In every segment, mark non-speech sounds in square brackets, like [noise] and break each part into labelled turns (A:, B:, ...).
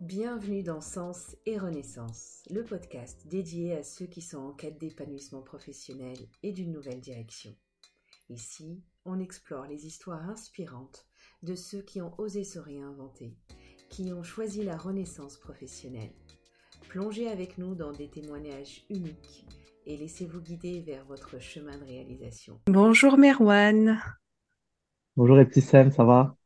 A: Bienvenue dans Sens et Renaissance, le podcast dédié à ceux qui sont en quête d'épanouissement professionnel et d'une nouvelle direction. Ici, on explore les histoires inspirantes de ceux qui ont osé se réinventer, qui ont choisi la renaissance professionnelle. Plongez avec nous dans des témoignages uniques et laissez-vous guider vers votre chemin de réalisation.
B: Bonjour Merwan.
C: Bonjour Eptissem, ça va?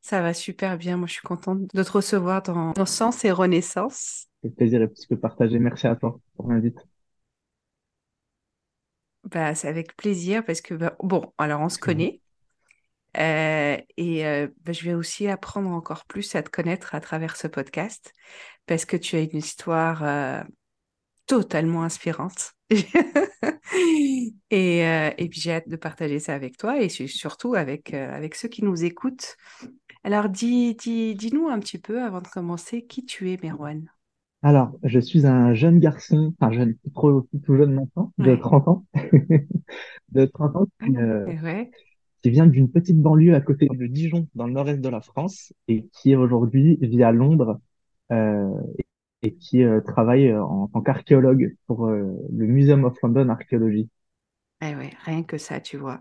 B: Ça va super bien. Moi, je suis contente de te recevoir dans, dans Sens et Renaissance.
C: C'est plaisir et plus que partagé. Merci à toi pour m'inviter.
B: Bah, c'est avec plaisir parce que, bah, bon, alors on se connaît. Euh, et euh, bah, je vais aussi apprendre encore plus à te connaître à travers ce podcast parce que tu as une histoire euh, totalement inspirante. [laughs] et, et puis j'ai hâte de partager ça avec toi et surtout avec, avec ceux qui nous écoutent alors, dis, dis, dis-nous un petit peu, avant de commencer, qui tu es, Merwan?
C: Alors, je suis un jeune garçon, enfin jeune, trop, tout jeune maintenant, de 30 ans, [laughs] de 30 ans, euh, qui, vient d'une petite banlieue à côté de Dijon, dans le nord-est de la France, et qui aujourd'hui vit à Londres euh, et qui euh, travaille en tant qu'archéologue pour le Museum of London Archaeology.
B: Eh ouais, rien que ça, tu vois.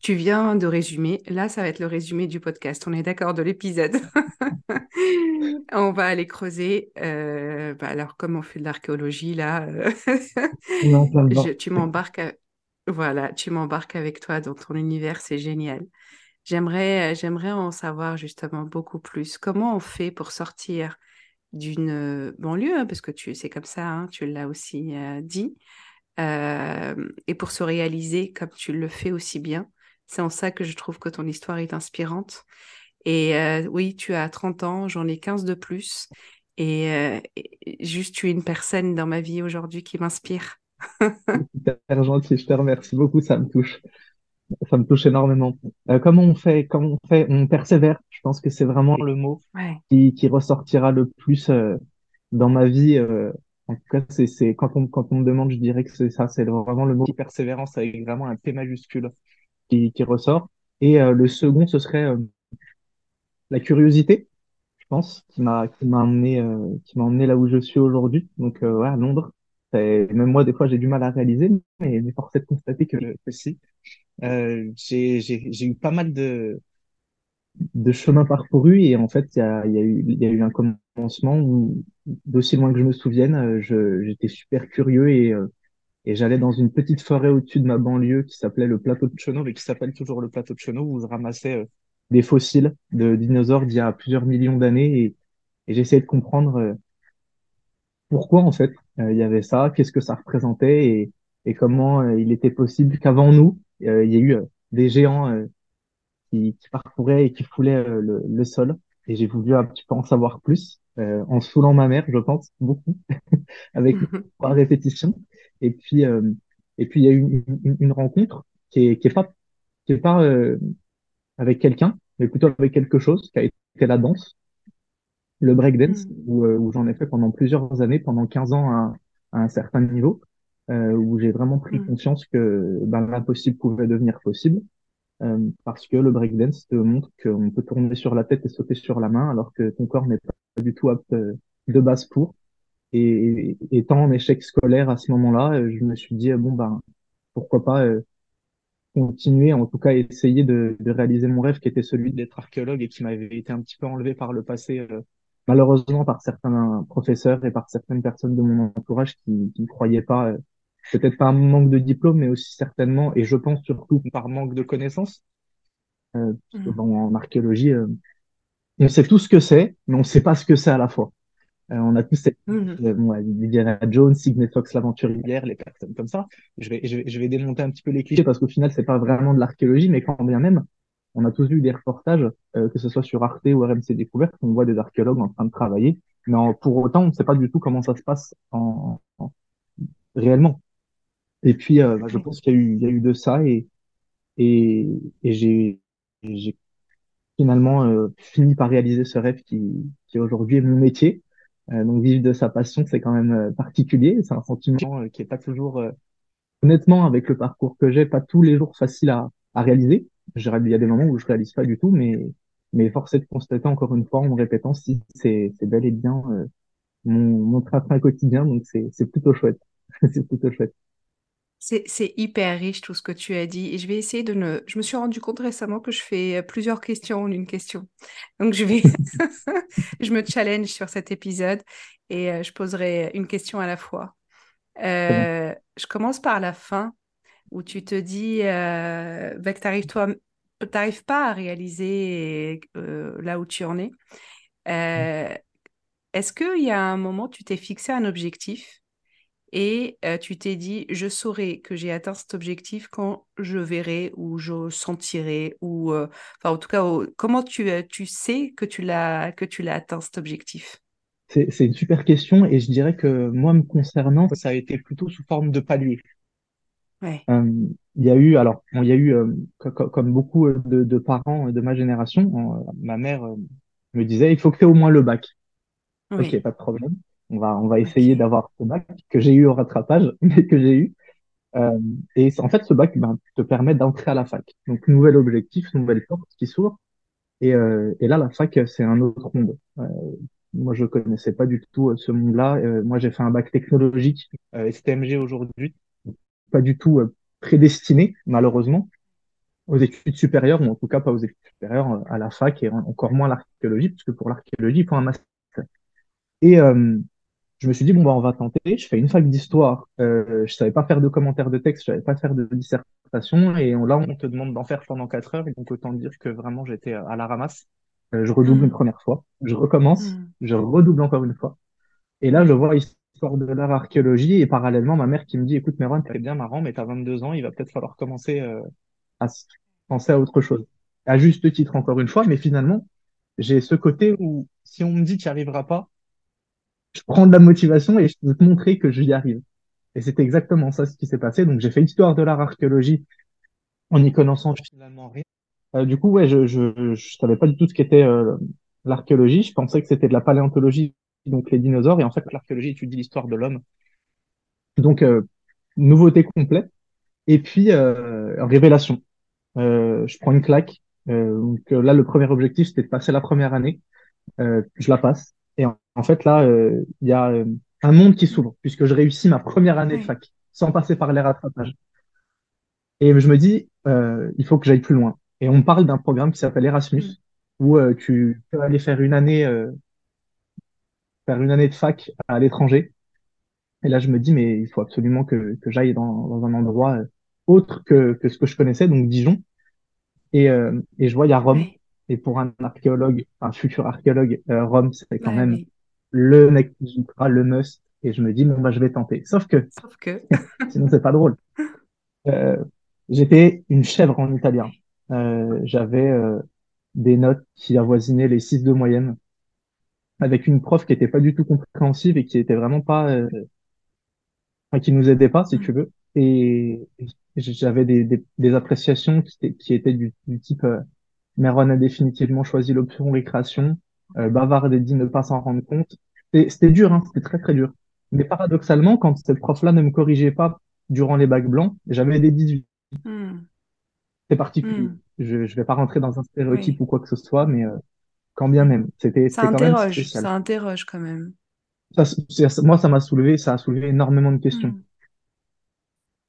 B: Tu viens de résumer. Là, ça va être le résumé du podcast. On est d'accord de l'épisode. [laughs] on va aller creuser. Euh, bah, alors, comme on fait de l'archéologie, là, euh, [laughs] tu m'embarques. Voilà, tu m'embarques avec toi dans ton univers. C'est génial. J'aimerais, j'aimerais en savoir justement beaucoup plus. Comment on fait pour sortir d'une banlieue, hein, parce que tu, c'est comme ça, hein, tu l'as aussi euh, dit. Euh, et pour se réaliser comme tu le fais aussi bien. C'est en ça que je trouve que ton histoire est inspirante. Et euh, oui, tu as 30 ans, j'en ai 15 de plus. Euh, et, juste, tu es une personne dans ma vie aujourd'hui qui m'inspire. [laughs]
C: Super gentil, je te remercie beaucoup, ça me touche. Ça me touche énormément. comment on fait Comment on fait On persévère? Je pense que c'est vraiment le mot qui, qui, ressortira le plus dans ma vie en tout cas, c'est, quand on quand on me demande, je dirais que c'est ça, c'est vraiment le mot persévérance avec vraiment un P majuscule qui, qui ressort. Et euh, le second, ce serait euh, la curiosité, je pense, qui m'a qui m'a emmené euh, qui m'a emmené là où je suis aujourd'hui. Donc ouais, à Londres. même moi, des fois, j'ai du mal à réaliser, mais, mais force est de constater que, que si. j'ai j'ai j'ai eu pas mal de de chemin parcouru et en fait il y a, y a y a eu un commencement où d'aussi loin que je me souvienne euh, j'étais super curieux et euh, et j'allais dans une petite forêt au-dessus de ma banlieue qui s'appelait le plateau de Chenot et qui s'appelle toujours le plateau de Chenot où je ramassais euh, des fossiles de dinosaures d'il y a plusieurs millions d'années et, et j'essayais de comprendre pourquoi en fait il y avait ça qu'est-ce que ça représentait et et comment il était possible qu'avant nous il y ait eu des géants qui, qui parcourait et qui foulait euh, le, le, sol. Et j'ai voulu un petit peu en savoir plus, euh, en saoulant ma mère, je pense, beaucoup, [laughs] avec [laughs] trois répétitions. Et puis, euh, et puis il y a eu une, une, rencontre qui est, qui est pas, qui est pas euh, avec quelqu'un, mais plutôt avec quelque chose, qui a été la danse, le breakdance, mm. où, où j'en ai fait pendant plusieurs années, pendant 15 ans à, à un certain niveau, où j'ai vraiment pris mm. conscience que ben, l'impossible pouvait devenir possible euh, parce que le breakdance te montre qu'on peut tourner sur la tête et sauter sur la main alors que ton corps n'est pas du tout apte euh, de base pour. Et, étant en échec scolaire à ce moment-là, euh, je me suis dit bon ben pourquoi pas continuer, en tout cas essayer de, de, réaliser mon rêve qui était celui d'être archéologue et qui m'avait été un petit peu enlevé par le passé, malheureusement par certains professeurs et par certaines personnes de mon entourage qui ne croyaient pas peut-être un manque de diplôme, mais aussi certainement, et je pense surtout par manque de connaissances. Euh, mmh. en archéologie, euh, on sait tout ce que c'est, mais on ne sait pas ce que c'est à la fois. Euh, on a tous cette, euh, bon, Indiana Jones, Sidney Fox, l'aventurière, les personnes comme ça. Je vais, je vais, je vais démonter un petit peu les clichés parce qu'au final, c'est pas vraiment de l'archéologie, mais quand bien même, on a tous vu des reportages, euh, que ce soit sur Arte ou RMC Découverte, on voit des archéologues en train de travailler, mais pour autant, on ne sait pas du tout comment ça se passe en, en réellement. Et puis, euh, bah, je pense qu'il y a eu, il y a eu de ça et, et, et j'ai, finalement euh, fini par réaliser ce rêve qui, qui aujourd'hui est mon métier. Euh, donc, vivre de sa passion, c'est quand même particulier. C'est un sentiment qui est pas toujours, honnêtement, avec le parcours que j'ai, pas tous les jours facile à, à réaliser. Il y a des moments où je réalise pas du tout, mais, mais force est de constater encore une fois en me répétant si c'est bel et bien euh, mon, mon train quotidien, donc c'est plutôt chouette. c'est plutôt chouette. [laughs]
B: C'est hyper riche tout ce que tu as dit et je vais essayer de ne... Je me suis rendu compte récemment que je fais euh, plusieurs questions en une question. Donc je vais... [laughs] [laughs] je me challenge sur cet épisode et euh, je poserai une question à la fois. Euh, je commence par la fin où tu te dis bah, que tu n'arrives pas à réaliser là où tu en es. Est-ce qu'il y a un moment où tu t'es fixé un objectif et euh, tu t'es dit, je saurai que j'ai atteint cet objectif quand je verrai ou je sentirai ou, euh, enfin en tout cas, comment tu, euh, tu sais que tu l'as que tu l'as atteint cet objectif?
C: C'est une super question et je dirais que moi me concernant, ça a été plutôt sous forme de palier.
B: Ouais.
C: il y a eu, alors, il y a eu, comme beaucoup de, de, parents de ma génération, ma mère me disait, il faut que tu aies au moins le bac. Oui. Ok, pas de problème. On va, on va essayer d'avoir ce bac que j'ai eu au rattrapage, [laughs] mais que j'ai eu. Euh, et en fait, ce bac ben, te permet d'entrer à la fac. Donc, nouvel objectif, nouvelle porte qui s'ouvre. Et, euh, et là, la fac, c'est un autre monde. Euh, moi, je connaissais pas du tout euh, ce monde-là. Euh, moi, j'ai fait un bac technologique, STMG aujourd'hui, pas du tout prédestiné, malheureusement, aux études supérieures, ou en tout cas pas aux études supérieures à la fac, et encore moins l'archéologie, puisque pour l'archéologie, il faut un master. Et, je me suis dit, bon, bah, on va tenter. Je fais une fac d'histoire. Euh, je savais pas faire de commentaires de texte, je savais pas faire de dissertation. Et là, on te demande d'en faire pendant quatre heures. Et donc, autant dire que vraiment, j'étais à la ramasse. Euh, je redouble une mm. première fois. Je recommence. Mm. Je redouble encore une fois. Et là, je vois histoire de l'art archéologie. Et parallèlement, ma mère qui me dit, écoute, Meron, t'es bien marrant, mais t'as 22 ans. Il va peut-être falloir commencer euh, à penser à autre chose. À juste titre, encore une fois. Mais finalement, j'ai ce côté où si on me dit, tu n'y arriveras pas, je prends de la motivation et je veux te montrer que j'y arrive. Et c'était exactement ça ce qui s'est passé. Donc j'ai fait histoire de l'art archéologie en n'y connaissant finalement rien. Euh, du coup, ouais, je, je, je savais pas du tout ce qu'était euh, l'archéologie. Je pensais que c'était de la paléontologie, donc les dinosaures. Et en fait, l'archéologie étudie l'histoire de l'homme. Donc, euh, nouveauté complète. Et puis, euh, révélation. Euh, je prends une claque. donc là, le premier objectif, c'était de passer la première année. je la passe. En, fait, là, euh, il y a euh, un monde qui s'ouvre, puisque je réussis ma première année de fac, sans passer par les rattrapages. Et je me dis, euh, il faut que j'aille plus loin. Et on parle d'un programme qui s'appelle Erasmus, mm. où tu peux aller faire une année, faire une année de fac à l'étranger. Et là, je me dis, mais il faut absolument que, que j'aille dans, dans, un endroit autre que, que ce que je connaissais, donc Dijon. Et, et je vois, il y a Rome. Et pour un archéologue, un futur archéologue, euh, Rome, c'est quand même le mec le must. Et je me dis, bon, bah, je vais tenter. Sauf que,
B: Sauf que... [laughs]
C: sinon, c'est pas drôle. Euh, J'étais une chèvre en italien. Euh, J'avais euh, des notes qui avoisinaient les 6 de moyenne, avec une prof qui était pas du tout compréhensive et qui était vraiment pas, euh, enfin, qui nous aidait pas, si tu veux. Et j'avais des, des, des, appréciations qui, qui étaient du, du type euh, Meron a définitivement choisi l'option récréation. Euh, Bavard a dit ne pas s'en rendre compte. C'était dur, hein, c'était très très dur. Mais paradoxalement, quand cette prof-là ne me corrigeait pas durant les bacs blancs, j'avais des 18. Hmm. C'est particulier. Hmm. Je ne vais pas rentrer dans un stéréotype ou quoi que ce soit, mais euh, quand bien même. C'était
B: ça interroge, ça interroge quand même.
C: moi, ça m'a soulevé, ça a soulevé énormément de questions. Hmm.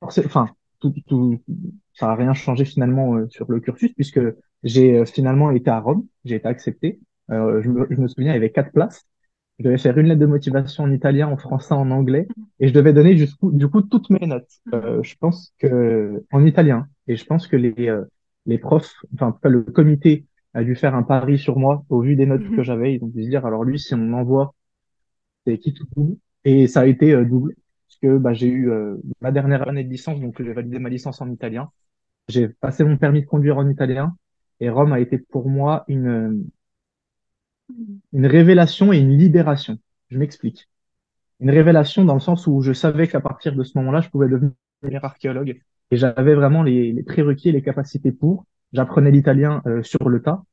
C: Enfin, tout, tout, ça n'a rien changé finalement euh, sur le cursus puisque j'ai euh, finalement été à Rome, j'ai été accepté. Euh, je, me, je, me, souviens, il y avait quatre places. Je devais faire une lettre de motivation en italien, en français, en anglais, et je devais donner jusqu'où, du coup toutes mes notes. Euh, je pense que en italien, et je pense que les euh, les profs, enfin en tout cas le comité a dû faire un pari sur moi au vu des notes que j'avais. Ils ont dû se dire alors lui si on envoie, c'est qui tout double, et ça a été double puisque bah, j'ai eu ma dernière année de licence, donc j'ai validé ma licence en italien. J'ai passé mon permis de conduire en italien et Rome a été pour moi une, une révélation et une libération. Je m'explique. Une révélation dans le sens où je savais qu'à partir de ce moment-là, je pouvais devenir archéologue et j'avais vraiment les, les, prérequis et les capacités pour. J'apprenais l'italien euh, sur le tas.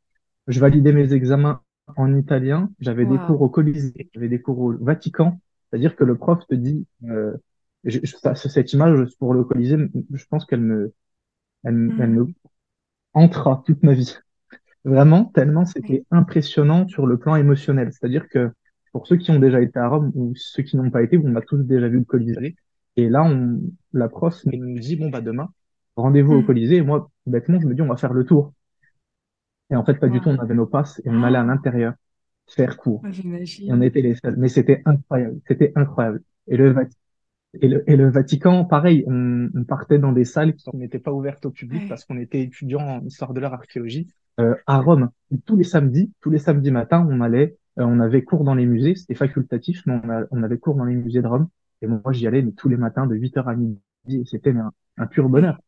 C: Je validais mes examens en italien. J'avais des cours au Colisée, j'avais des cours au Vatican. C'est-à-dire que le prof te dit, euh, je, cette image pour le Colisée, je pense qu'elle me, elle, elle, mm. me entra toute ma vie. Vraiment, tellement c'était impressionnant sur le plan émotionnel. C'est-à-dire que pour ceux qui ont déjà été à Rome ou ceux qui n'ont pas été, on a tous déjà vu le Colisée. Et là, on, la prof nous dit, bon, bah, demain, rendez-vous au hmm. Colisée. Et moi, bêtement, je me dis, on va faire le tour. Et en fait, pas du tout, on avait nos passes et on allait à l'intérieur faire cours. Et on était les seuls. Mais c'était incroyable. C'était incroyable. Et le, et le, et le Vatican, pareil, on, on, partait dans des salles qui n'étaient pas ouvertes au public parce qu'on était étudiants en histoire de l'art archéologie à Rome. tous les samedis, tous les samedis matins, on allait, euh, on avait cours dans les musées, c'était facultatif, mais on, on, avait cours dans les musées de Rome. Et moi, j'y allais mais tous les matins de 8h à midi, et c'était un, un, pur bonheur.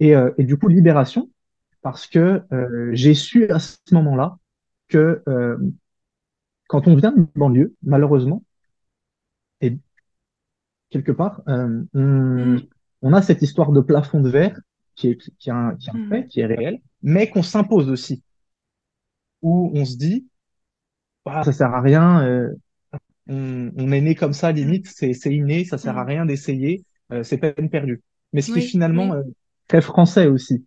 C: Et, euh, et, du coup, libération, parce que euh, j'ai su à ce moment-là que euh, quand on vient de banlieue, malheureusement, et quelque part, euh, on, mm. on, a cette histoire de plafond de verre qui est, qui, un mm. fait, qui est réel, mais qu'on s'impose aussi. Où on se dit, ah, ça sert à rien, euh, on, on, est né comme ça, limite, c'est inné, ça sert à mm. rien d'essayer, euh, c'est peine perdue. Mais ce qui est finalement euh, très français aussi.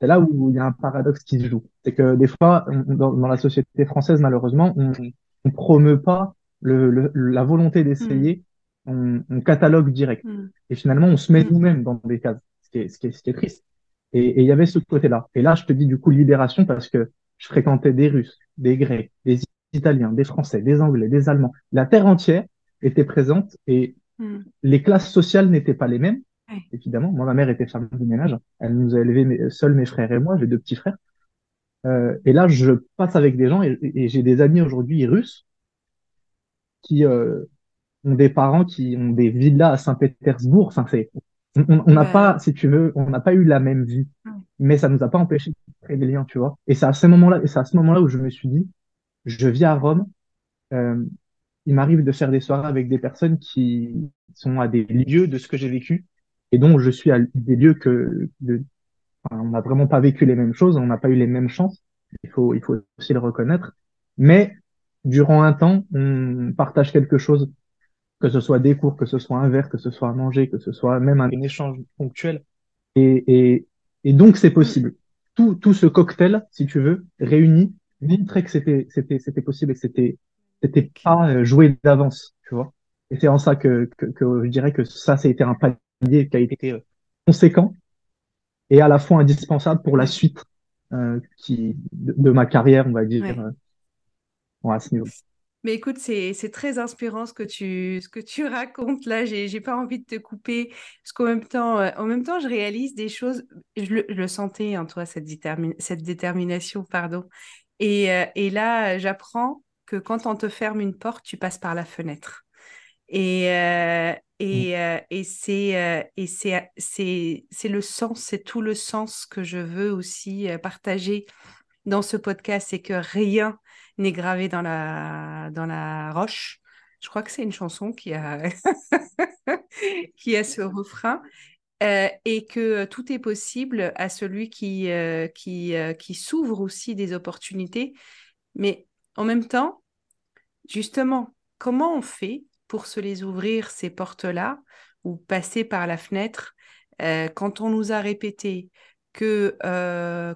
C: C'est là où il y a un paradoxe qui se joue. C'est que des fois, dans, dans, la société française, malheureusement, on ne promeut pas le, le, la volonté d'essayer on, on, catalogue direct. Hmm. Et finalement, on se met nous-mêmes dans des cases, ce qui est, ce qui est, ce qui est triste. Et il y avait ce côté-là. Et là, je te dis du coup libération parce que je fréquentais des Russes, des Grecs, des Italiens, des Français, des Anglais, des Allemands. La terre entière était présente et hmm. les classes sociales n'étaient pas les mêmes. Évidemment, moi, ma mère était femme de ménage. Elle nous a élevés seuls mes frères et moi. J'ai deux petits frères. Euh, et là, je passe avec des gens et, et j'ai des amis aujourd'hui russes qui, euh, ont des parents qui ont des villas à Saint-Pétersbourg. Enfin, c'est, on n'a pas, si tu veux, on n'a pas eu la même vie, mais ça nous a pas empêché de créer des liens, tu vois. Et c'est à ce moment-là, et c'est à ce moment-là où je me suis dit, je vis à Rome. Euh, il m'arrive de faire des soirées avec des personnes qui sont à des lieux de ce que j'ai vécu et dont je suis à des lieux que de, enfin, on n'a vraiment pas vécu les mêmes choses, on n'a pas eu les mêmes chances. Il faut, il faut aussi le reconnaître. Mais durant un temps, on partage quelque chose que ce soit des cours, que ce soit un verre, que ce soit à manger, que ce soit même un échange ponctuel. Et, et, et donc, c'est possible. Tout, tout ce cocktail, si tu veux, réuni, montrait que c'était, c'était, c'était possible et que c'était, c'était pas euh, joué d'avance, tu vois. Et c'est en ça que, que, que, je dirais que ça, été un palier qui a été euh, conséquent et à la fois indispensable pour la suite euh, qui, de, ma carrière, on va dire, euh, à ce niveau.
B: Mais écoute, c'est très inspirant ce que tu, ce que tu [laughs] racontes là. J'ai n'ai pas envie de te couper. Parce qu'en même temps, euh, en même temps, je réalise des choses. Je le, sentais en toi, cette, cette détermination, pardon. Et, euh, et là, j'apprends que quand on te ferme une porte, tu passes par la fenêtre. Et, euh, et, mmh. et c'est et c'est le sens, c'est tout le sens que je veux aussi partager dans ce podcast, c'est que rien n'est gravé dans la, dans la roche. Je crois que c'est une chanson qui a, [laughs] qui a ce refrain. Euh, et que tout est possible à celui qui, euh, qui, euh, qui s'ouvre aussi des opportunités. Mais en même temps, justement, comment on fait pour se les ouvrir, ces portes-là, ou passer par la fenêtre, quand on nous a répété que,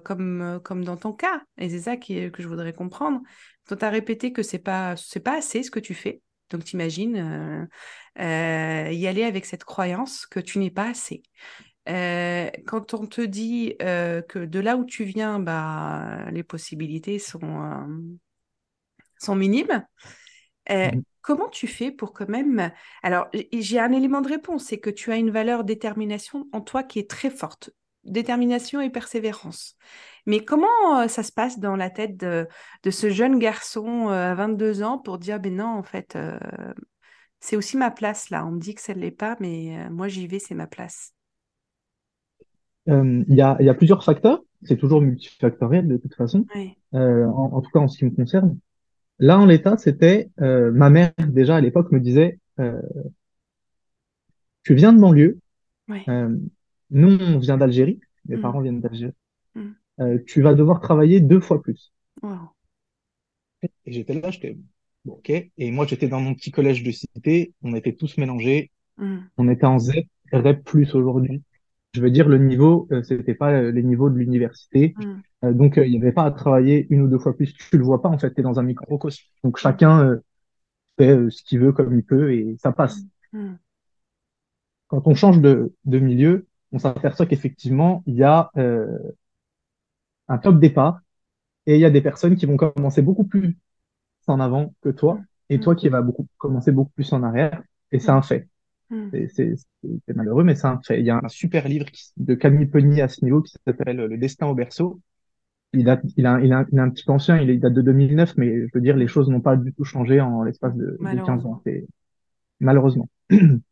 B: comme, comme dans ton cas, et c'est ça qui, que je voudrais comprendre, tu as répété que c'est pas c'est pas assez ce que tu fais. Donc t'imagines euh, euh, y aller avec cette croyance que tu n'es pas assez. Euh, quand on te dit que de là où tu viens, bah, les possibilités sont, sont minimes, mmh comment tu fais pour quand même... Alors, j'ai un élément de réponse, c'est que tu as une valeur détermination en toi qui est très forte. Détermination et persévérance. Mais comment ça se passe dans la tête de, ce jeune garçon à 22 ans pour dire, ben non, en fait, c'est aussi ma place là. On me dit que ça ne l'est pas, mais moi j'y vais, c'est ma place.
C: Il y, a, plusieurs facteurs. C'est toujours multifactoriel de toute façon. en, tout cas, en ce qui me concerne. Là, en l'état, c'était ma mère déjà à l'époque me disait, tu viens de banlieue. Nous, on vient d'Algérie. Mes mmh. parents viennent d'Algérie. Mmh. Euh, tu vas devoir travailler deux fois plus. Et j'étais là, j'étais, bon, ok. Et moi, j'étais dans mon petit collège de cité, on était tous mélangés, mm. on était en Z, REP plus aujourd'hui. Je veux dire, le niveau, euh, c'était pas euh, les niveaux de l'université. Mm. donc, il n'y avait pas à travailler une ou deux fois plus. Tu le vois pas, en fait, tu es dans un microcosme. Donc, chacun fait ce qu'il veut comme il peut et ça passe. Mm. Quand on change de, de milieu, on s'aperçoit qu'effectivement, il y a un top départ et il y a des personnes qui vont commencer beaucoup plus en avant que toi et toi qui vas beaucoup, commencer beaucoup plus en arrière. Et c'est un fait. Hmm. C'est malheureux, mais c'est un fait. Il y a un super livre de Camille Pegny à ce niveau qui s'appelle Le destin au berceau. Il a, il a, il a, il a un petit peu ancien, il date de 2009, mais je veux dire, les choses n'ont pas du tout changé en l'espace de, de 15 ans. Malheureusement. [clears throat]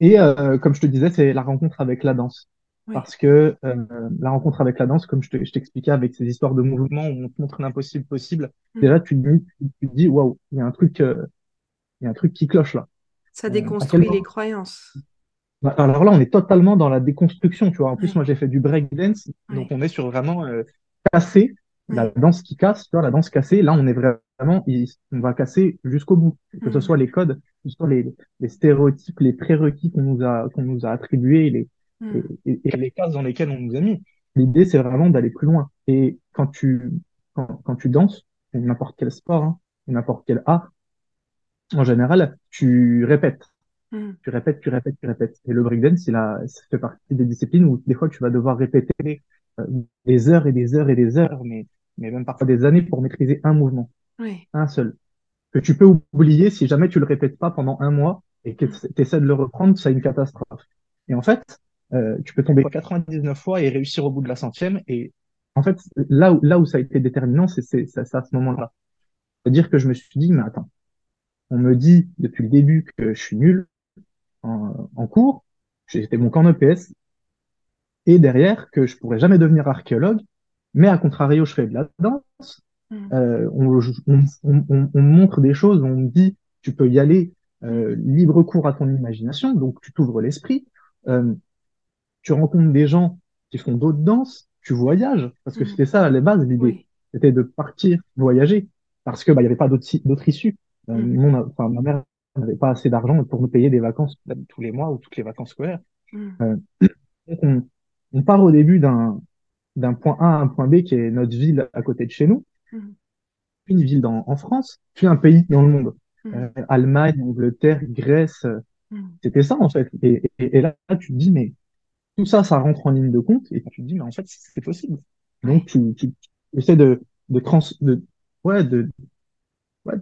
C: Et euh, comme je te disais, c'est la rencontre avec la danse. Parce que euh, la rencontre avec la danse, comme je t'expliquais avec ces histoires de mouvement où on te montre l'impossible possible, mm. déjà tu te dis, tu te dis waouh, il y a un truc, euh, il y a un truc qui cloche là.
B: Ça euh, déconstruit les croyances.
C: Bah, alors là, on est totalement dans la déconstruction, tu vois. En plus, moi, j'ai fait du breakdance, donc on est sur vraiment casser la danse qui casse, tu vois, la danse cassée. Là, on est vraiment, on va casser jusqu'au bout, que ce mm. soit les codes, ce soit les, les stéréotypes, les prérequis qu'on nous a qu'on nous a attribués, les Mm. et, les cases dans lesquelles on nous a mis. L'idée, c'est vraiment d'aller plus loin. Et quand tu, quand, quand tu danses, n'importe quel sport, hein, n'importe quel art, en général, tu répètes. Mm. Tu répètes, tu répètes, tu répètes. Et le breakdance, il a, ça fait partie des disciplines où des fois tu vas devoir répéter euh, des heures et des heures et des heures, mais, mais même parfois des années pour maîtriser un mouvement.
B: Oui.
C: Un seul. Que tu peux oublier si jamais tu le répètes pas pendant un mois et que tu essaies de le reprendre, c'est une catastrophe. Et en fait, euh, tu peux tomber 99 fois et réussir au bout de la centième. Et en fait, là où, là où ça a été déterminant, c'est à ce moment-là. C'est-à-dire que je me suis dit, mais attends, on me dit depuis le début que je suis nul en, en cours, j'étais mon camp EPS, et derrière que je pourrais jamais devenir archéologue, mais à contrario, je fais de la danse. Mm. Euh, on, on, on, on, montre des choses, on dit, tu peux y aller euh, libre cours à ton imagination, donc tu t'ouvres l'esprit. Euh, tu rencontres des gens qui font d'autres danses, tu voyages, parce que mm. c'était ça à la base l'idée, c'était de partir voyager, parce que bah il y avait pas d'autres issues. Euh, mm. enfin ma mère n'avait pas assez d'argent pour nous payer des vacances tous les mois ou toutes les vacances scolaires. Mm. Euh, on, on, part au début d'un d'un point A à un point B qui est notre ville à côté de chez nous, une ville dans, en France, puis un pays dans le monde. Euh, Allemagne, Angleterre, Grèce, c'était ça en fait. Et, et, et, là, tu te dis, mais tout ça, ça rentre en ligne de compte et tu te dis, mais en fait, c'est possible. Donc, tu, tu, essaies de, de trans, de, ouais, de, ouais,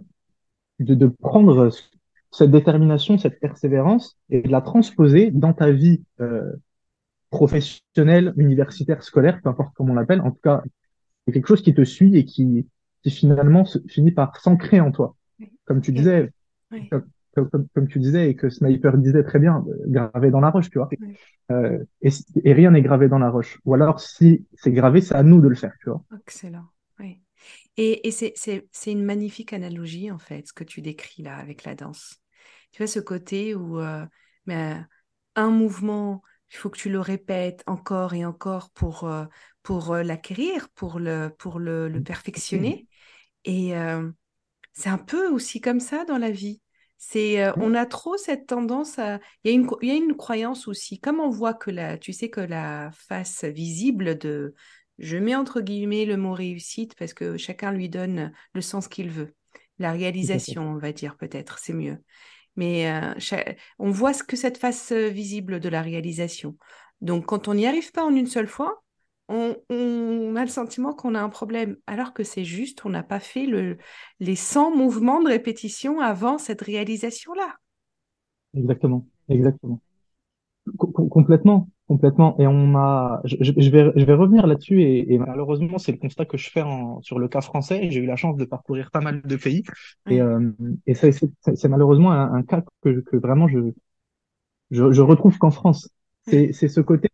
C: de, de prendre cette détermination, cette persévérance et de la transposer dans ta vie euh, professionnelle, universitaire, scolaire, peu importe comment on l'appelle. En tout cas, c'est quelque chose qui te suit et qui, qui finalement se, finit par s'ancrer en toi. Comme tu disais, comme, tu disais et que Sniper disait très bien, euh, gravé dans la roche, tu vois. Euh, et, et, rien n'est gravé dans la roche. Ou alors, si c'est gravé, c'est à nous de le faire, tu vois.
B: Excellent. Oui. Et, et c'est une magnifique analogie, en fait, ce que tu décris là avec la danse. Tu vois, ce côté où euh, mais, un mouvement, il faut que tu le répètes encore et encore pour, euh, pour l'acquérir, pour le, pour le, le perfectionner. Et c'est un peu aussi comme ça dans la vie. C'est, euh, on a trop cette tendance à. Il y, a une, il y a une croyance aussi, comme on voit que la, tu sais que la face visible de, je mets entre guillemets le mot réussite parce que chacun lui donne le sens qu'il veut. La réalisation, on va dire peut-être, c'est mieux. Mais euh, on voit ce que cette face euh, visible de la réalisation. Donc quand on n'y arrive pas en une seule fois, on, a le sentiment qu'on a un problème, alors que c'est juste, on n'a pas fait le, les 100 mouvements de répétition avant cette réalisation-là.
C: Exactement, exactement. complètement, complètement. Et on a, je, vais, je vais revenir là-dessus et, malheureusement, c'est le constat que je fais sur le cas français. J'ai eu la chance de parcourir pas mal de pays et, euh, et c'est malheureusement un, cas que, que vraiment je, je, je retrouve qu'en France. C'est ce côté,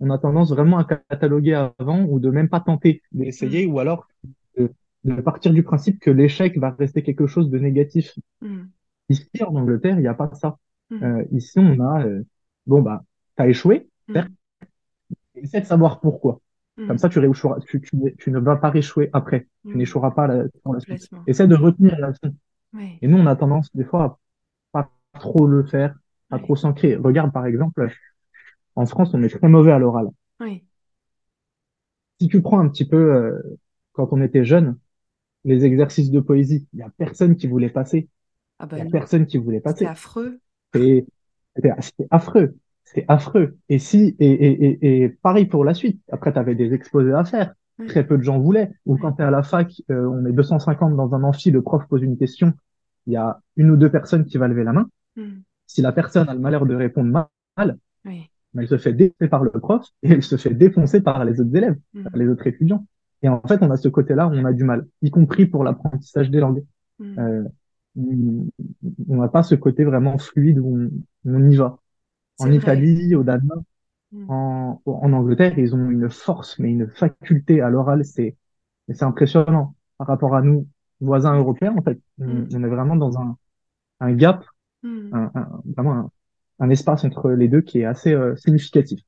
C: on a tendance vraiment à cataloguer avant ou de même pas tenter d'essayer mm. ou alors de, partir du principe que l'échec va rester quelque chose de négatif. Mm. Ici, en Angleterre, il n'y a pas ça. Mm. Euh, ici, on a, euh, bon, bah, t'as échoué, essaie de savoir pourquoi. Comme ça, tu, tu, tu, ne vas pas réchouer après. Tu n'échoueras pas la, la suite. Essaie de retenir la leçon. Et nous, on a tendance, des fois, à pas trop le faire, à trop s'ancrer. Regarde, par exemple, en France, on est très mauvais à l'oral.
B: Oui.
C: si tu prends un petit peu, euh, quand on était jeune, les exercices de poésie, il y a personne qui voulait passer. Ah il y a bah personne qui voulait passer.
B: C'est affreux.
C: C'était affreux. C'est affreux. Et si, et, et, et, pareil pour la suite. Après, tu avais des exposés à faire. Très peu de gens voulaient. Ou quand tu es à la fac, euh, on est 250 dans un amphi, le prof pose une question, il y a une ou deux personnes qui va lever la main. Hmm. Si la personne a le malheur de répondre mal, elle se fait défoncer par le prof et elle se fait défoncer par les autres élèves, hmm. par les autres étudiants. Et en fait, on a ce côté-là où on a du mal, y compris pour l'apprentissage des langues. Hmm. Euh, on n'a pas ce côté vraiment fluide où on, y va. En Italie, au Danemark, mm. en, en, Angleterre, ils ont une force, mais une faculté à l'oral, c'est c'est impressionnant par rapport à nous, voisins européens, en fait. On, mm. est vraiment dans un, un gap, mm. un, vraiment un, espace entre les deux qui est assez euh, significatif.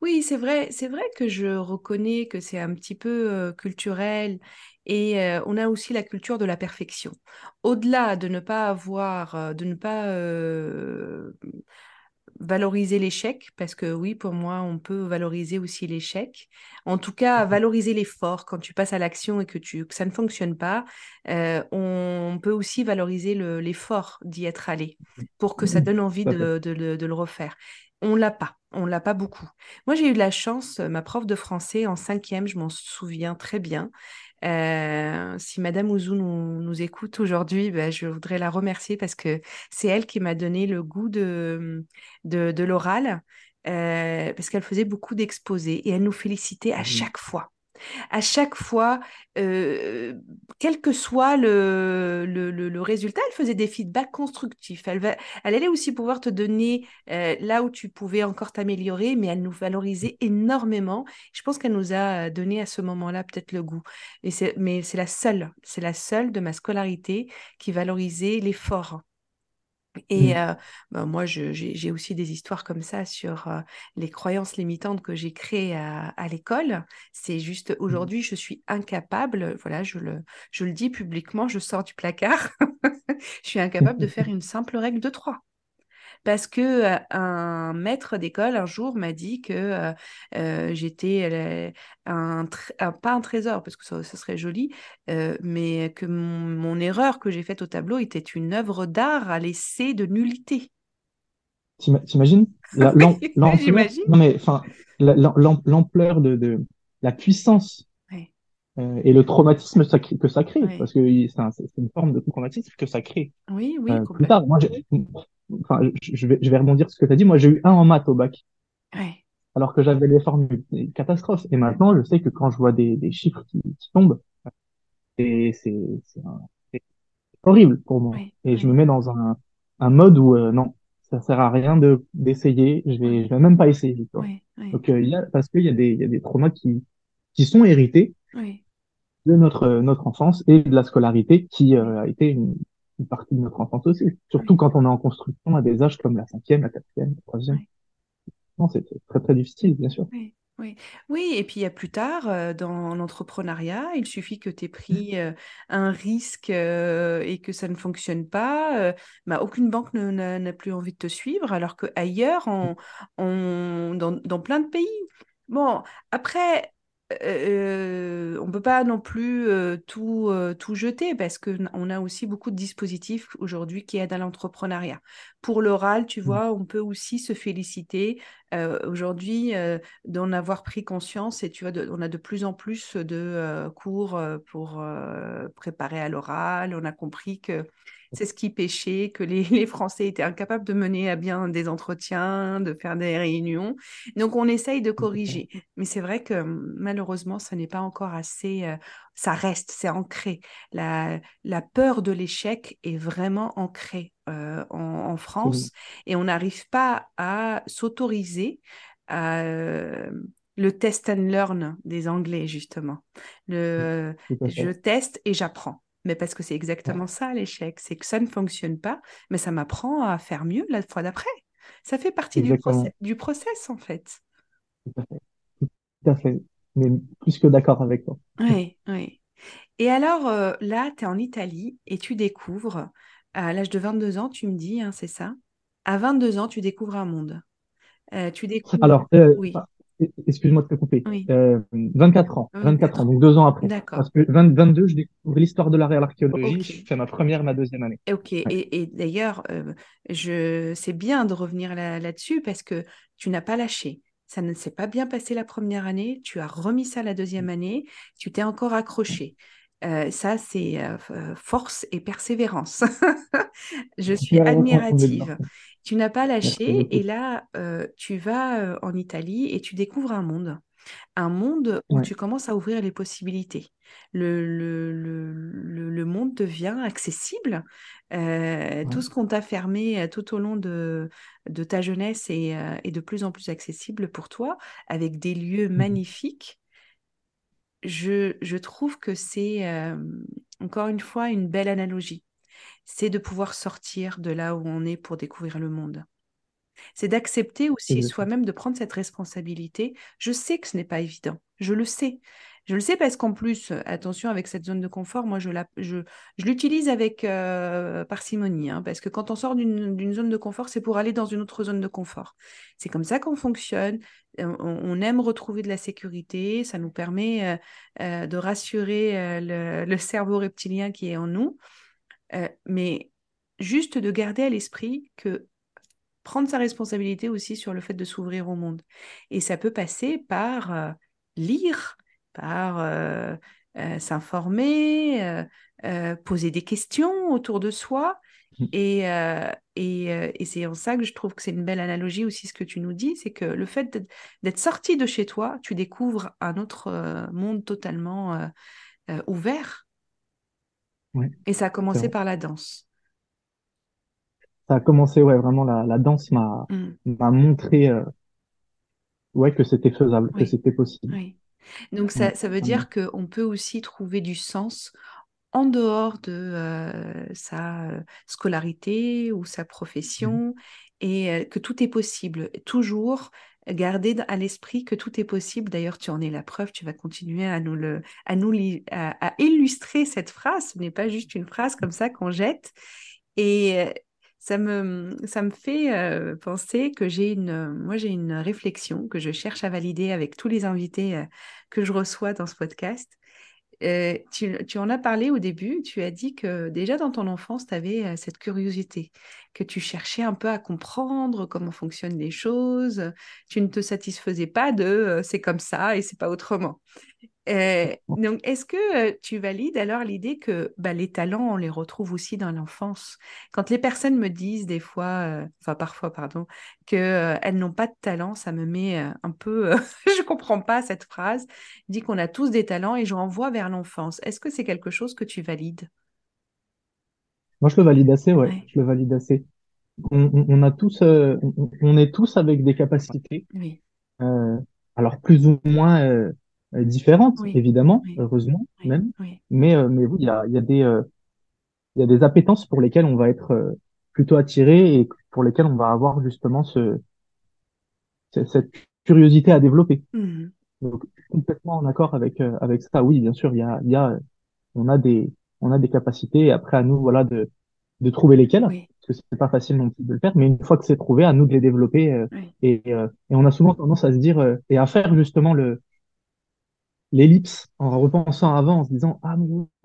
B: Oui, c'est vrai, c'est vrai que je reconnais que c'est un petit peu euh, culturel et on a aussi la culture de la perfection. Au-delà de ne pas avoir, de ne pas valoriser l'échec, parce que oui, pour moi, on peut valoriser aussi l'échec. En tout cas, mmh valoriser l'effort quand tu passes à l'action et que, tu, que ça ne fonctionne pas. on peut aussi valoriser l'effort d'y être allé pour que ça mmh donne envie de, de, le refaire. On l'a pas, on l'a pas beaucoup. Moi, j'ai eu de la chance, ma prof de français en cinquième, je m'en souviens très bien. Euh, si Madame Ouzou nous, écoute aujourd'hui, bah, je voudrais la remercier parce que c'est elle qui m'a donné le goût de, de, l'oral, euh, parce qu'elle faisait beaucoup d'exposés et elle nous félicitait à mmh chaque fois à chaque fois, euh, quel que soit le, le, résultat, elle faisait des feedbacks constructifs. Elle, elle allait aussi pouvoir te donner euh, là où tu pouvais encore t'améliorer, mais elle nous valorisait énormément. Je pense qu'elle nous a donné à ce moment-là peut-être le goût. Et mais c'est la seule, c'est la seule de ma scolarité qui valorisait l'effort. Et mmh. bah, moi, j'ai aussi des histoires comme ça sur les croyances limitantes que j'ai créées à, l'école. C'est juste mmh. aujourd'hui, je suis incapable, voilà, je le, je le dis publiquement, je sors du placard, [laughs] je suis incapable de faire [laughs] une simple règle de trois parce que un maître d'école un jour m'a dit que j'étais un, pas un trésor parce que ça, serait joli, mais que mon, erreur que j'ai faite au tableau était une œuvre d'art à l'essai de nullité.
C: T'imagines [laughs] Non mais enfin l'ampleur de, la puissance et le traumatisme que ça crée, parce que c'est une forme de traumatisme que ça crée.
B: Oui, oui.
C: plus tard, moi, enfin, je vais, je vais rebondir sur ce que tu as dit. Moi, j'ai eu un en maths au bac. Alors que j'avais les formules. Catastrophe. Et maintenant, je sais que quand je vois des, des chiffres qui, qui tombent, c'est, horrible pour moi. Et je me mets dans un, un mode où, euh, non, ça sert à rien de, d'essayer. Je vais, je vais même pas essayer. Donc, euh, y a, parce qu'il y a des, il y a des traumas qui, qui sont hérités de notre, notre enfance et de la scolarité qui euh, a été une, une partie de notre enfance aussi. Surtout quand on est en construction à des âges comme la cinquième, la quatrième, la troisième. Non, c'est très très difficile, bien sûr.
B: Oui. Oui. oui, et puis il y a plus tard, euh, dans l'entrepreneuriat, il suffit que tu aies pris euh, un risque euh, et que ça ne fonctionne pas. bah, aucune banque n'a plus envie de te suivre, alors qu'ailleurs, on, on, dans, dans plein de pays. Bon, après, euh, on ne peut pas non plus euh, tout, euh, tout jeter parce qu'on a aussi beaucoup de dispositifs aujourd'hui qui aident à l'entrepreneuriat. Pour l'oral, tu mmh. vois, on peut aussi se féliciter aujourd'hui d'en avoir pris conscience et tu vois, on a de plus en plus de cours pour préparer à l'oral. On a compris que c'est ce qui pêchait, que [laughs] les, Français étaient incapables de mener à bien des entretiens, de faire des réunions. Donc on essaye de corriger. Mais c'est vrai que malheureusement, ça n'est pas encore assez, euh, ça reste, c'est ancré. La, la peur de l'échec est vraiment ancrée euh, en, France et on n'arrive pas à s'autoriser à le test and learn des Anglais, justement. Le, je teste et j'apprends. Mais parce que c'est exactement ça l'échec, c'est que ça ne fonctionne pas, mais ça m'apprend à faire mieux la fois d'après. Ça fait partie du, process, du process en fait.
C: Tout à fait. Tout à fait. Mais plus que d'accord avec toi.
B: Oui, oui. Et alors euh, là, tu es en Italie et tu découvres, à l'âge de 22 ans, tu me dis, hein, c'est ça? À 22 ans, tu découvres un monde. Euh, tu découvres.
C: Alors, euh, oui. excuse-moi de te couper, 24 ans, 24 ans, donc deux ans après. Parce que 22, je découvre l'histoire de l'art et l'archéologie, je fais ma première, ma deuxième année.
B: Ok, et, d'ailleurs, je c'est bien de revenir là-dessus parce que tu n'as pas lâché. Ça ne s'est pas bien passé la première année, tu as remis ça la deuxième année, tu t'es encore accroché. Euh, ça, c'est euh, euh, force et persévérance. [laughs] je suis admirative. Tu n'as pas lâché et là, tu vas en Italie et tu découvres un monde. Un monde où tu commences à ouvrir les possibilités. Le, le, le, le monde devient accessible. Tout ce qu'on t'a fermé tout au long de, de ta jeunesse est, est, de plus en plus accessible pour toi, avec des lieux mmh magnifiques je, trouve que c'est euh, encore une fois une belle analogie. C'est de pouvoir sortir de là où on est pour découvrir le monde. C'est d'accepter aussi soi-même de prendre cette responsabilité. Je sais que ce n'est pas évident, je le sais. Je le sais parce qu'en plus, attention avec cette zone de confort, moi je, je, l'utilise avec euh, parcimonie, hein, parce que quand on sort d'une zone de confort, c'est pour aller dans une autre zone de confort. C'est comme ça qu'on fonctionne. On, aime retrouver de la sécurité, ça nous permet euh, euh, de rassurer le, cerveau reptilien qui est en nous, mais juste de garder à l'esprit que prendre sa responsabilité aussi sur le fait de s'ouvrir au monde. Et ça peut passer par lire, par euh, euh, s'informer, euh, poser des questions autour de soi. Mmh. Et, et, c'est en ça que je trouve que c'est une belle analogie aussi ce que tu nous dis, c'est que le fait d'être sorti de chez toi, tu découvres un autre monde totalement ouvert. Et ça a commencé par la danse.
C: Ça a commencé, ouais, vraiment la, danse m'a m'a montré ouais, que c'était faisable, que c'était possible.
B: Oui. Donc ça, ça veut dire qu'on peut aussi trouver du sens en dehors de euh, sa euh, scolarité ou sa profession et euh, que tout est possible. Toujours garder à l'esprit que tout est possible. D'ailleurs, tu en es la preuve, tu vas continuer à nous, le, à nous à illustrer cette phrase. Ce n'est pas juste une phrase comme ça qu'on jette. Et ça me, ça me fait euh, penser que j'ai une, moi j'ai une réflexion que je cherche à valider avec tous les invités euh, que je reçois dans ce podcast. Euh, tu, tu, en as parlé au début, tu as dit que déjà dans ton enfance, tu avais cette curiosité, que tu cherchais un peu à comprendre comment fonctionnent les choses, tu ne te satisfaisais pas de c'est comme ça et c'est pas autrement. Euh, donc, est-ce que euh, tu valides alors l'idée que bah, les talents, on les retrouve aussi dans l'enfance? Quand les personnes me disent des fois, euh, enfin parfois, pardon, qu'elles n'ont pas de talent, ça me met un peu, [laughs] je comprends pas cette phrase, dit qu'on a tous des talents et je renvoie vers l'enfance. Est-ce que c'est quelque chose que tu valides?
C: Moi, je le valide assez, ouais, je le valide assez. On, a tous, on, est tous avec des capacités. Oui. alors plus ou moins euh, différentes, évidemment, heureusement même. Mais, euh, mais oui, il y a, y, a des, euh, il y a des appétences pour lesquelles on va être plutôt attiré et pour lesquelles on va avoir justement ce, cette curiosité à développer. Mmh. Donc, complètement en accord avec, avec ça. Oui, bien sûr, il y a, il y a, on a des, on a des capacités et après à nous, voilà, de, de trouver lesquelles. Parce que c'est pas facile non plus de le faire, mais une fois que c'est trouvé, à nous de les développer. et, et on a souvent tendance à se dire et à faire justement le, l'ellipse en repensant avant, en se disant ah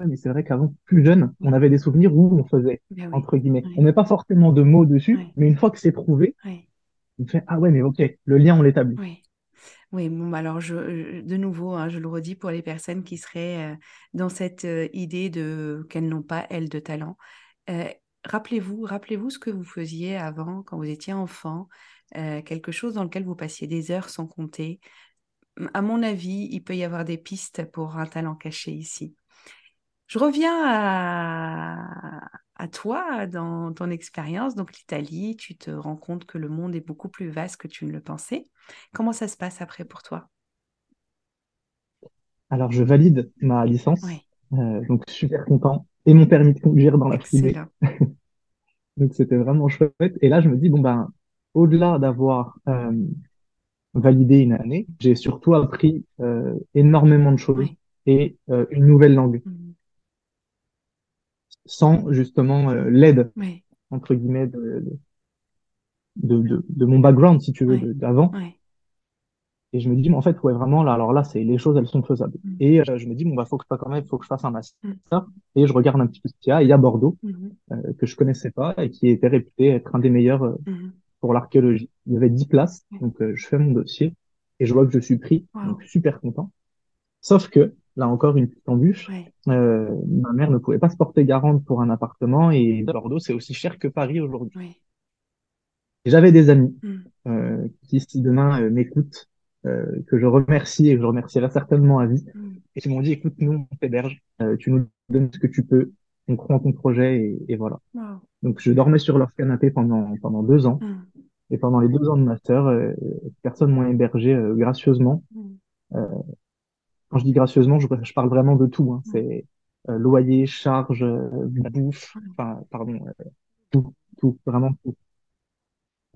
C: mais, c'est vrai qu'avant plus jeune, on avait des souvenirs où on faisait ben entre guillemets. On met pas forcément de mots dessus, mais une fois que c'est prouvé, on fait ah ouais mais ok, le lien on l'établit.
B: Oui, bon, bah, alors je, de nouveau, hein, je le redis pour les personnes qui seraient euh, dans cette euh, idée de qu'elles n'ont pas elles de talent. Euh, rappelez-vous, rappelez-vous ce que vous faisiez avant quand vous étiez enfant, quelque chose dans lequel vous passiez des heures sans compter, à mon avis, il peut y avoir des pistes pour un talent caché ici. Je reviens à, toi, dans ton expérience, donc l'Italie, tu te rends compte que le monde est beaucoup plus vaste que tu ne le pensais. Comment ça se passe après pour toi?
C: Alors, je valide ma licence, euh, donc super content, et mon permis de conduire dans la foulée. [laughs] donc, c'était vraiment chouette. Et là, je me dis, bon, ben, au-delà d'avoir euh, validé une année, j'ai surtout appris euh, énormément de choses et euh, une nouvelle langue. Mmh. Sans justement euh, l'aide, entre guillemets, de de, de, de, mon background, si tu veux, d'avant. Et je me dis, mais en fait, ouais, vraiment, là, alors là, c'est les choses, elles sont faisables. Mm. Et euh, je me dis, bon, bah, faut que je fasse quand même, faut que je fasse un master. Mm. Et je regarde un petit peu ce qu'il y a. Et il y a Bordeaux, mm-hmm. euh, que je connaissais pas et qui était réputé être un des meilleurs euh, mm-hmm. Pour l'archéologie. Il y avait 10 places, donc je fais mon dossier et je vois que je suis pris, donc super content. Sauf que, là encore, une petite embûche, ma mère ne pouvait pas se porter garante pour un appartement et Bordeaux, c'est aussi cher que Paris aujourd'hui. J'avais des amis qui, si demain m'écoutent, euh, que je remercie et que je remercierai certainement à vie, mm. et qui m'ont dit, écoute, nous, on t'héberge, euh, tu nous donnes ce que tu peux, on croit en ton projet, et, et voilà. Donc, je dormais sur leur canapé pendant, pendant deux ans, mm. et pendant les deux ans de master, euh, personne m'a hébergé euh, gracieusement. Mm. quand je dis gracieusement, je, je parle vraiment de tout, hein. c'est loyer, charge, bouffe, enfin, pardon, tout, tout, vraiment tout.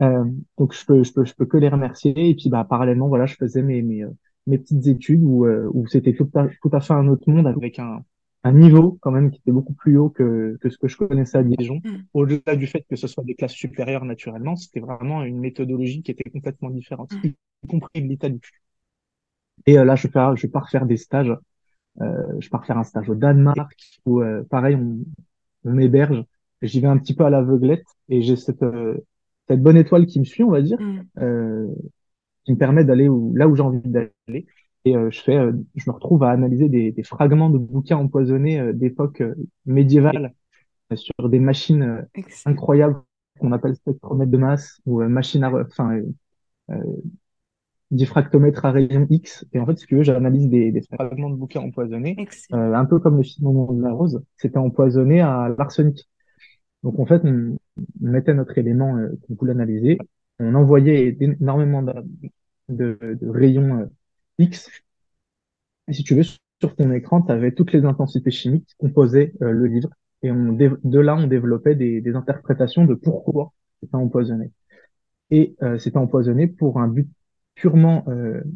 C: Euh, donc je peux, je peux, je peux que les remercier. Et puis bah parallèlement, voilà, je faisais mes mes, euh, mes petites études où euh, où c'était tout à, tout à fait un autre monde avec un un niveau quand même qui était beaucoup plus haut que que ce que je connaissais à Dijon. Mm. Au-delà du fait que ce soit des classes supérieures naturellement, c'était vraiment une méthodologie qui était complètement différente, mm. y compris l'Italie. Et là, je pars, je pars faire des stages. je pars faire un stage au Danemark où pareil, on, on m'héberge. J'y vais un petit peu à l'aveuglette et j'ai cette cette bonne étoile qui me suit, on va dire, mm. euh, qui me permet d'aller où, là où j'ai envie d'aller. Et euh, je fais, euh, je me retrouve à analyser des, des fragments de bouquins empoisonnés euh, d'époque médiévale sur des machines incroyables qu'on appelle spectromètre de masse ou machine à, enfin, diffractomètre à rayon X. Et en fait, si tu veux, j'analyse des, des fragments de bouquins empoisonnés, un peu comme le film de la rose. C'était empoisonné à l'arsenic. Donc en fait, on, mettait notre élément euh, qu'on voulait analyser, on envoyait énormément de, de, rayons euh, X. Et si tu veux, sur ton écran, tu avais toutes les intensités chimiques qui composaient euh, le livre. Et on, de là, on développait des, des interprétations de pourquoi c'était empoisonné. Et c'était empoisonné pour un but purement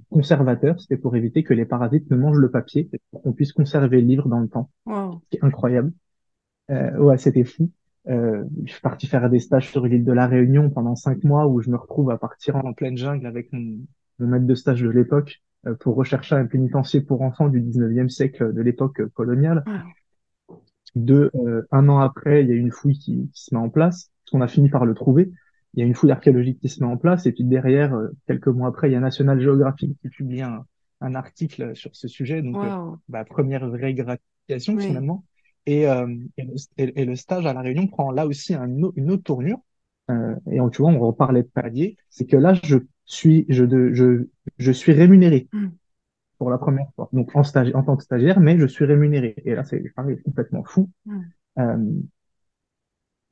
C: conservateur, c'était pour éviter que les parasites ne mangent le papier, pour qu'on puisse conserver le livre dans le temps. C'est incroyable. Euh, ouais, c'était fou. Euh, je suis parti faire des stages sur l'île de la Réunion pendant cinq mois où je me retrouve à partir en pleine jungle avec mon, maître de stage de l'époque euh, pour rechercher un pénitencier pour enfants du 19e siècle de l'époque coloniale. De euh, un an après, il y a une fouille qui, se met en place. On a fini par le trouver. Il y a une fouille archéologique qui se met en place et puis derrière, euh, quelques mois après, il y a National Geographic qui publie un, un article sur ce sujet. Donc, bah, première vraie gratification finalement. Et, euh, et, le, stage à la Réunion prend là aussi un, une autre tournure. Euh, et tu vois, on reparlait de palier. C'est que là, je suis, je, de, je, je suis rémunéré mm. pour la première fois. Donc en en tant que stagiaire, mais je suis rémunéré. Et là, c'est complètement fou. Mm. Euh,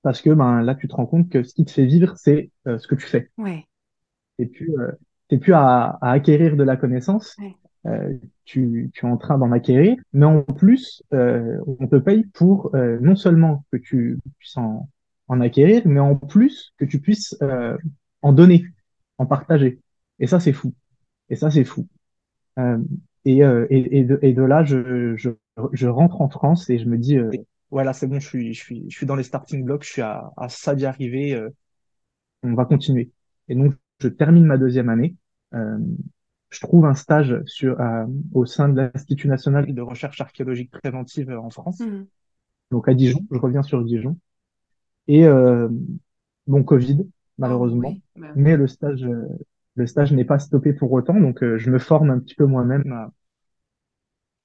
C: parce que ben là, tu te rends compte que ce qui te fait vivre, c'est euh, ce que tu fais.
B: Ouais.
C: Et puis, euh, t'es plus à, à, acquérir de la connaissance, ouais. Euh, tu, tu, es en train d'en acquérir, mais en plus, euh, on te paye pour euh, non seulement que tu puisses en, en, acquérir, mais en plus que tu puisses en donner, en partager. Et ça, c'est fou. Et ça, c'est fou. Et, et, et, de, et, de, là, je, je, je, rentre en France et je me dis, voilà, c'est bon, je suis, je, suis, je suis dans les starting blocks, je suis à, à ça d'y arriver, on va continuer. Et donc, je termine ma deuxième année. Euh, je trouve un stage sur, euh, au sein de l'Institut national de recherche archéologique préventive en France. Mmh. Donc à Dijon, je reviens sur Dijon. Et euh, bon, Covid, malheureusement. Oh, bah Mais le stage, euh, le stage n'est pas stoppé pour autant. Donc euh, je me forme un petit peu moi-même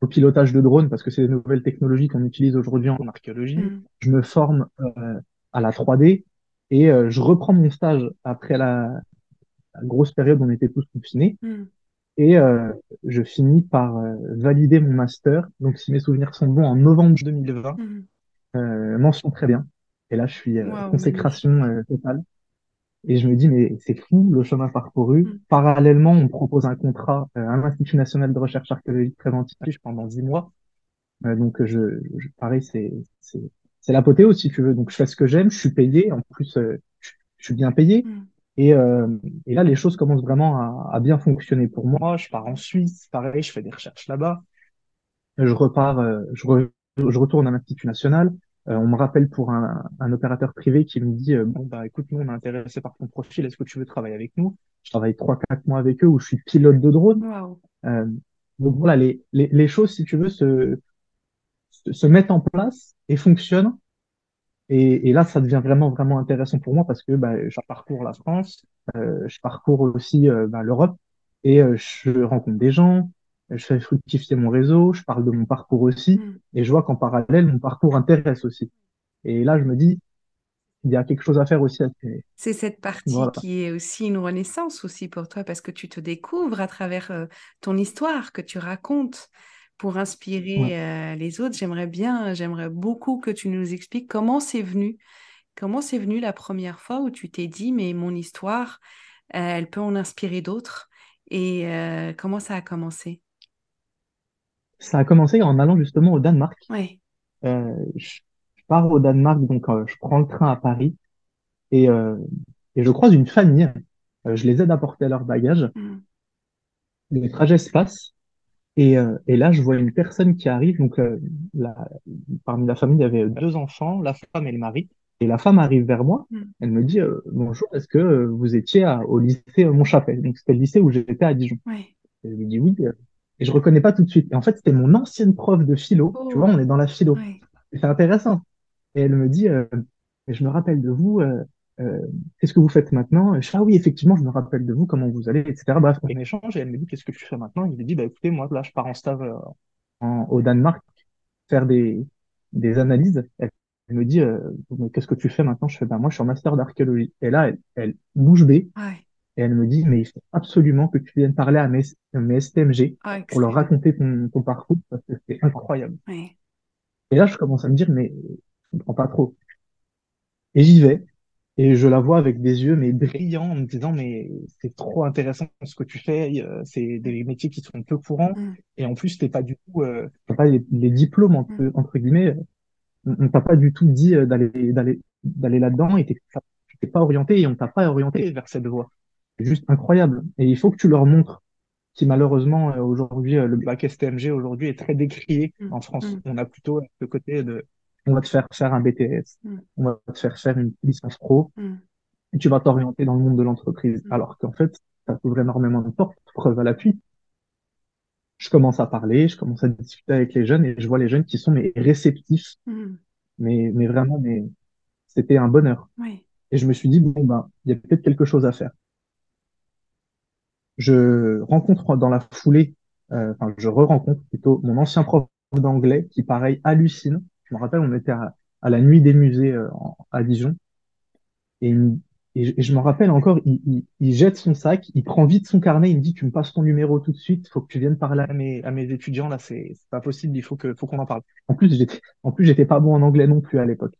C: au pilotage de drones parce que c'est des nouvelles technologies qu'on utilise aujourd'hui en archéologie. Mmh. Je me forme à la 3D et je reprends mon stage après la, grosse période où on était tous confinés. Mmh. Et euh, je finis par euh, valider mon master. Donc, si mes souvenirs sont bons, en novembre 2020, mmh. euh, mention très bien. Et là, je suis euh, consécration totale. Et je me dis, mais c'est fou le chemin parcouru. Mmh. Parallèlement, on propose un contrat à l'Institut national de recherche archéologique préventive pendant dix mois. donc, je, je pareil, c'est c'est l'apothéose si tu veux. Donc, je fais ce que j'aime, je suis payé. En plus, je, je suis bien payé. Et, euh, et, là, les choses commencent vraiment à, à, bien fonctionner pour moi. Je pars en Suisse, pareil, je fais des recherches là-bas. Je repars, euh, je, je, retourne à l'Institut national. On me rappelle pour un, un, opérateur privé qui me dit bon bah écoute nous on est intéressé par ton profil. Est-ce que tu veux travailler avec nous? Je travaille trois quatre mois avec eux où je suis pilote de drone. Donc voilà les, les, les choses si tu veux se se mettent en place et fonctionnent. Et, et, là, ça devient vraiment, vraiment intéressant pour moi parce que bah, je parcours la France, euh, je parcours aussi euh, bah, l'Europe et euh, je rencontre des gens, je fais fructifier mon réseau, je parle de mon parcours aussi mm. et je vois qu'en parallèle, mon parcours intéresse aussi. Et là, je me dis, il y a quelque chose à faire aussi.
B: C'est cette partie qui est aussi une renaissance aussi pour toi parce que tu te découvres à travers euh, ton histoire que tu racontes pour inspirer euh, les autres. J'aimerais bien, j'aimerais beaucoup que tu nous expliques comment c'est venu, comment c'est venu la première fois où tu t'es dit, mais mon histoire, euh, elle peut en inspirer d'autres? Et comment ça a commencé?
C: Ça a commencé en allant justement au Danemark.
B: Oui.
C: je pars au Danemark, donc je prends le train à Paris et, et je croise une famille. je les aide à porter leur bagage. Mmh. Les trajets se passent et, euh, et, là, je vois une personne qui arrive. Donc, euh, parmi la famille, il y avait deux enfants, la femme et le mari. Et la femme arrive vers moi. Mm. Elle me dit euh, Bonjour, est-ce que vous étiez au lycée Montchapel? Donc, c'était le lycée où j'étais à Dijon.
B: Et
C: je lui dis Oui. Et je reconnais pas tout de suite. Et en fait, c'était mon ancienne prof de philo. Tu oh. vois, on est dans la philo. C'est intéressant. Et elle me dit Je me rappelle de vous. Euh, qu'est-ce que vous faites maintenant? Je fais, ah oui, effectivement, je me rappelle de vous, comment vous allez, etc. Bref, on échange et elle me dit, qu'est-ce que tu fais maintenant? Il me dit, bah écoutez, moi, là, je pars en stage euh, au Danemark faire des, des analyses. Elle, me dit, euh, mais qu'est-ce que tu fais maintenant? Je fais, bah moi, je suis en master d'archéologie. Et là, elle, elle bouge bée et elle me dit, mais il faut absolument que tu viennes parler à mes, mes STMG pour leur raconter ton, ton parcours parce que c'est incroyable. Et là, je commence à me dire, mais je comprends pas trop. Et j'y vais. Et je la vois avec des yeux mais brillants en me disant mais c'est trop intéressant ce que tu fais, euh, c'est des métiers qui sont peu courants mm. et en plus t'es pas du tout, euh, pas les, diplômes entre, mm. entre guillemets, on t'a pas du tout dit euh, d'aller d'aller d'aller là-dedans et t'es pas orienté et on t'a pas orienté vers cette voie. C'est juste incroyable et il faut que tu leur montres qui malheureusement aujourd'hui le bac STMG aujourd'hui est très décrié mm. en France. On a plutôt le côté de on va te faire faire un BTS, mm. on va te faire faire une licence pro, mm. et tu vas t'orienter dans le monde de l'entreprise. Mm. Alors qu'en fait, ça ouvre énormément de portes, preuve à l'appui. Je commence à parler, je commence à discuter avec les jeunes et je vois les jeunes qui sont mais réceptifs, mais mais vraiment mais c'était un bonheur. Et je me suis dit bon ben il y a peut-être quelque chose à faire. Je rencontre dans la foulée, euh, enfin je re-rencontre plutôt mon ancien prof d'anglais qui pareil hallucine je me rappelle, on était à, la nuit des musées euh, à Dijon. Et, je me rappelle encore, il, jette son sac, il prend vite son carnet, il me dit, tu me passes ton numéro tout de suite, faut que tu viennes parler à mes, à mes étudiants, là, c'est pas possible, il faut que, faut qu'on en parle. En plus, j'étais, en plus, j'étais pas bon en anglais non plus à l'époque.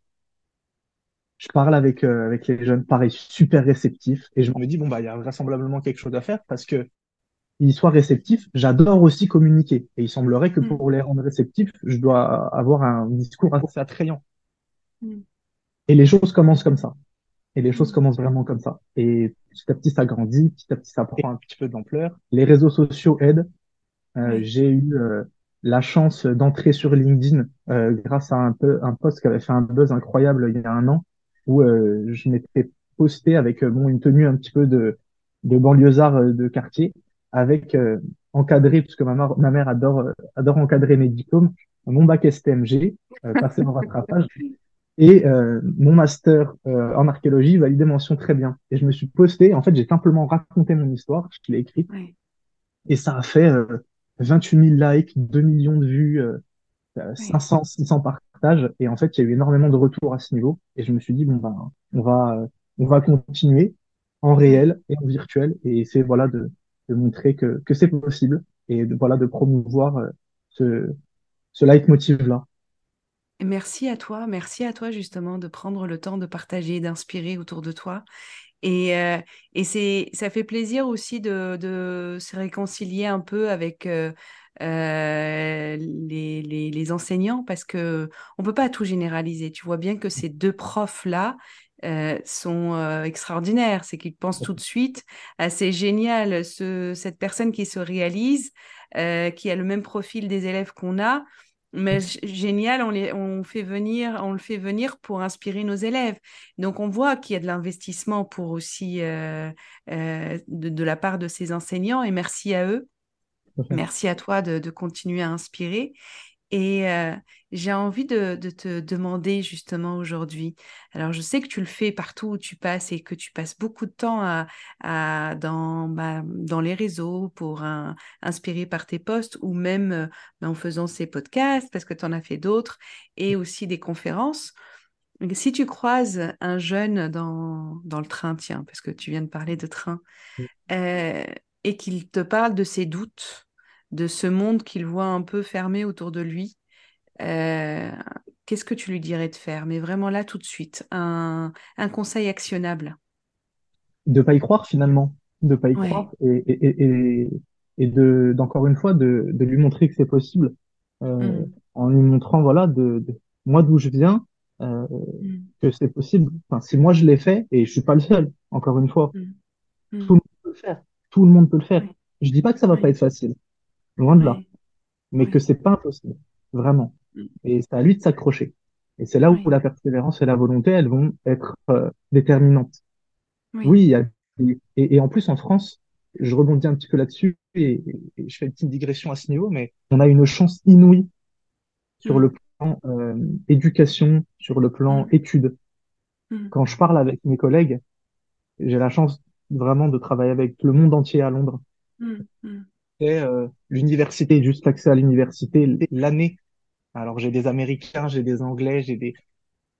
C: Je parle avec, euh, avec les jeunes, pareil, super réceptifs, et je me dis, bon, bah, il y a vraisemblablement quelque chose à faire parce que ils soient réceptifs, j'adore aussi communiquer. Et il semblerait que mm. pour les rendre réceptifs, je dois avoir un discours assez attrayant. Mm. Et les choses commencent comme ça. Et les choses mm. commencent vraiment comme ça. Et petit à petit, ça grandit, petit à petit, ça prend un petit peu d'ampleur. Les réseaux sociaux aident. Euh, j'ai eu euh, la chance d'entrer sur LinkedIn euh, grâce à un, peu, un post qui avait fait un buzz incroyable il y a un an, où je m'étais posté avec bon, une tenue un petit peu de, de banlieusard de quartier avec euh, encadré, puisque ma, ma mère adore, euh, adore encadrer mes diplômes, mon bac STMG, euh, passé en rattrapage, et euh, mon master en archéologie validé mention très bien. Et je me suis posté, en fait, j'ai simplement raconté mon histoire, je l'ai écrite, et ça a fait 28 000 likes, 2 millions de vues, 500, 600 partages, et en fait, il y a eu énormément de retours à ce niveau, et je me suis dit, bon, ben, on va, on va continuer en réel et en virtuel, et c'est voilà de, de montrer que, que c'est possible et de, voilà, de promouvoir euh, ce, ce leitmotiv-là.
B: Merci à toi, merci à toi justement de prendre le temps de partager, d'inspirer autour de toi. Et, euh, et c'est, ça fait plaisir aussi de, de, se réconcilier un peu avec euh, les, les, les, enseignants parce que on peut pas tout généraliser. Tu vois bien que ces deux profs-là, euh, sont euh, extraordinaires. C'est qu'ils pensent tout de suite à c'est génial, ce, cette personne qui se réalise, euh, qui a le même profil des élèves qu'on a. Mais génial, on, les, on, fait venir, on le fait venir pour inspirer nos élèves. Donc, on voit qu'il y a de l'investissement pour aussi euh, euh, de, la part de ces enseignants et merci à eux. [laughs] Merci à toi de, de continuer à inspirer. Et euh, j'ai envie de, te demander justement aujourd'hui, alors je sais que tu le fais partout où tu passes et que tu passes beaucoup de temps à, dans, bah, dans les réseaux pour inspirer par tes posts ou même euh, en faisant ces podcasts parce que tu en as fait d'autres et aussi des conférences. Si tu croises un jeune dans, dans le train, tiens, parce que tu viens de parler de train, euh, et qu'il te parle de ses doutes, de ce monde qu'il voit un peu fermé autour de lui, euh, qu'est-ce que tu lui dirais de faire? Mais vraiment là, tout de suite, un, conseil actionnable.
C: De pas y croire finalement, de pas y croire et, et, de d'encore une fois de, lui montrer que c'est possible euh, mm. en lui montrant voilà de, moi d'où je viens euh, mm. que c'est possible. Enfin, si moi je l'ai fait et je suis pas le seul, encore une fois, mm. tout le monde peut le faire. Tout le monde peut le faire. Je dis pas que ça va pas être facile. Loin de là. Mais que c'est pas impossible. Vraiment. Mm. Et c'est à lui de s'accrocher. Et c'est là où la persévérance et la volonté, elles vont être euh, déterminantes. Oui, il y a, et, et, en plus en France, je rebondis un petit peu là-dessus et, je fais une petite digression à ce niveau, mais on a une chance inouïe sur mm. le plan euh, éducation, sur le plan mm. études. Quand je parle avec mes collègues, j'ai la chance vraiment de travailler avec le monde entier à Londres euh, l'université, juste l'accès à l'université, l'année. Alors j'ai des Américains, j'ai des Anglais, j'ai des